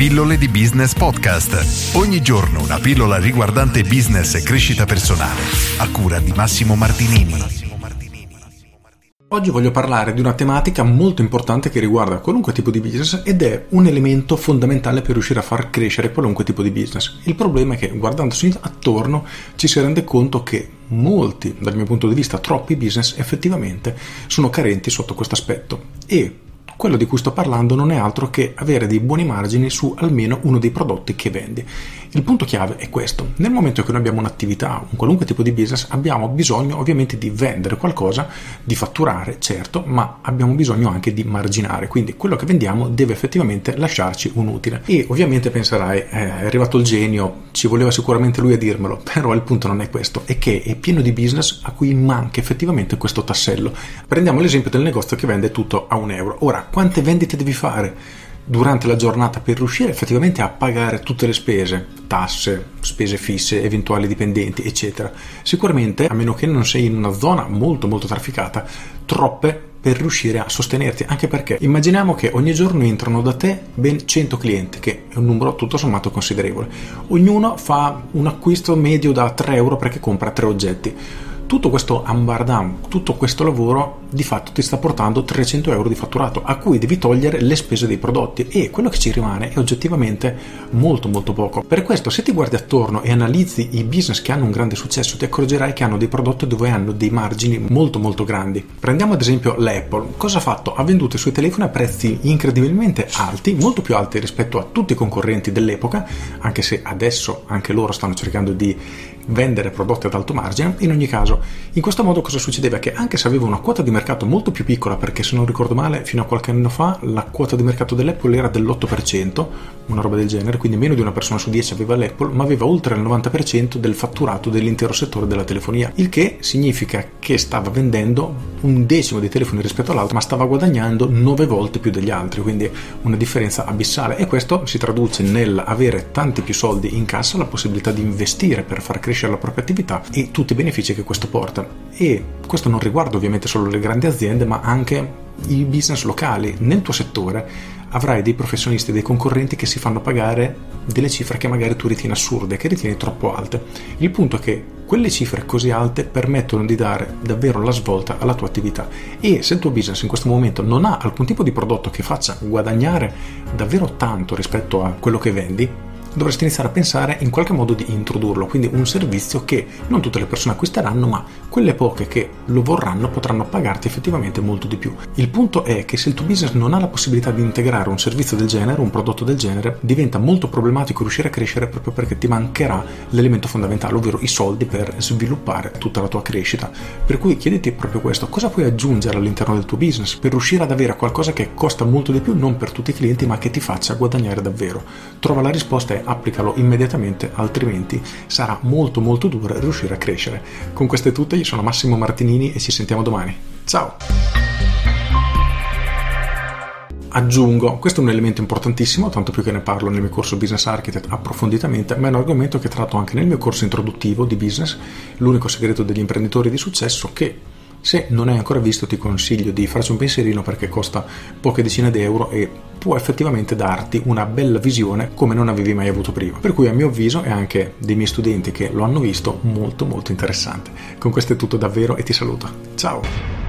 Pillole di Business Podcast. Ogni giorno una pillola riguardante business e crescita personale. A cura di Massimo Martinini. Oggi voglio parlare di una tematica molto importante che riguarda qualunque tipo di business ed è un elemento fondamentale per riuscire a far crescere qualunque tipo di business. Il problema è che guardandosi attorno ci si rende conto che molti, dal mio punto di vista troppi business effettivamente sono carenti sotto questo aspetto e quello di cui sto parlando non è altro che avere dei buoni margini su almeno uno dei prodotti che vendi. Il punto chiave è questo. Nel momento che noi abbiamo un'attività, un qualunque tipo di business, abbiamo bisogno ovviamente di vendere qualcosa, di fatturare, certo, ma abbiamo bisogno anche di marginare. Quindi quello che vendiamo deve effettivamente lasciarci un utile. E ovviamente penserai, eh, è arrivato il genio, ci voleva sicuramente lui a dirmelo, però il punto non è questo, è che è pieno di business a cui manca effettivamente questo tassello. Prendiamo l'esempio del negozio che vende tutto a un euro. Ora, quante vendite devi fare durante la giornata per riuscire effettivamente a pagare tutte le spese, tasse, spese fisse, eventuali dipendenti, eccetera. Sicuramente, a meno che non sei in una zona molto molto trafficata, troppe per riuscire a sostenerti, anche perché immaginiamo che ogni giorno entrano da te ben 100 clienti, che è un numero tutto sommato considerevole. Ognuno fa un acquisto medio da 3 euro perché compra 3 oggetti tutto questo ambardam, tutto questo lavoro di fatto ti sta portando 300 euro di fatturato a cui devi togliere le spese dei prodotti e quello che ci rimane è oggettivamente molto molto poco. Per questo se ti guardi attorno e analizzi i business che hanno un grande successo ti accorgerai che hanno dei prodotti dove hanno dei margini molto molto grandi. Prendiamo ad esempio l'Apple, cosa ha fatto? Ha venduto i suoi telefoni a prezzi incredibilmente alti, molto più alti rispetto a tutti i concorrenti dell'epoca, anche se adesso anche loro stanno cercando di vendere prodotti ad alto margine. In ogni caso, in questo modo cosa succedeva? Che anche se aveva una quota di mercato molto più piccola, perché se non ricordo male, fino a qualche anno fa la quota di mercato dell'Apple era dell'8%, una roba del genere, quindi meno di una persona su 10 aveva l'Apple, ma aveva oltre il 90% del fatturato dell'intero settore della telefonia, il che significa che stava vendendo un decimo dei telefoni rispetto all'altro, ma stava guadagnando 9 volte più degli altri, quindi una differenza abissale e questo si traduce nell'avere tanti più soldi in cassa, la possibilità di investire per far crescere la propria attività e tutti i benefici che questo porta. E questo non riguarda ovviamente solo le grandi aziende, ma anche i business locali nel tuo settore avrai dei professionisti, dei concorrenti che si fanno pagare delle cifre che magari tu ritieni assurde, che ritieni troppo alte. Il punto è che quelle cifre così alte permettono di dare davvero la svolta alla tua attività e se il tuo business in questo momento non ha alcun tipo di prodotto che faccia guadagnare davvero tanto rispetto a quello che vendi, dovresti iniziare a pensare in qualche modo di introdurlo, quindi un servizio che non tutte le persone acquisteranno, ma quelle poche che lo vorranno potranno pagarti effettivamente molto di più. Il punto è che se il tuo business non ha la possibilità di integrare un servizio del genere, un prodotto del genere, diventa molto problematico riuscire a crescere proprio perché ti mancherà l'elemento fondamentale, ovvero i soldi per sviluppare tutta la tua crescita. Per cui chiediti proprio questo, cosa puoi aggiungere all'interno del tuo business per riuscire ad avere qualcosa che costa molto di più, non per tutti i clienti, ma che ti faccia guadagnare davvero. Trova la risposta e applicalo immediatamente, altrimenti sarà molto molto duro riuscire a crescere. Con queste tutte io sono Massimo Martinini e ci sentiamo domani. Ciao! Aggiungo, questo è un elemento importantissimo, tanto più che ne parlo nel mio corso Business Architect approfonditamente, ma è un argomento che tratto anche nel mio corso introduttivo di business, l'unico segreto degli imprenditori di successo, che se non hai ancora visto ti consiglio di farci un pensierino perché costa poche decine di euro e può effettivamente darti una bella visione come non avevi mai avuto prima. Per cui a mio avviso e anche dei miei studenti che lo hanno visto molto molto interessante. Con questo è tutto davvero e ti saluto. Ciao!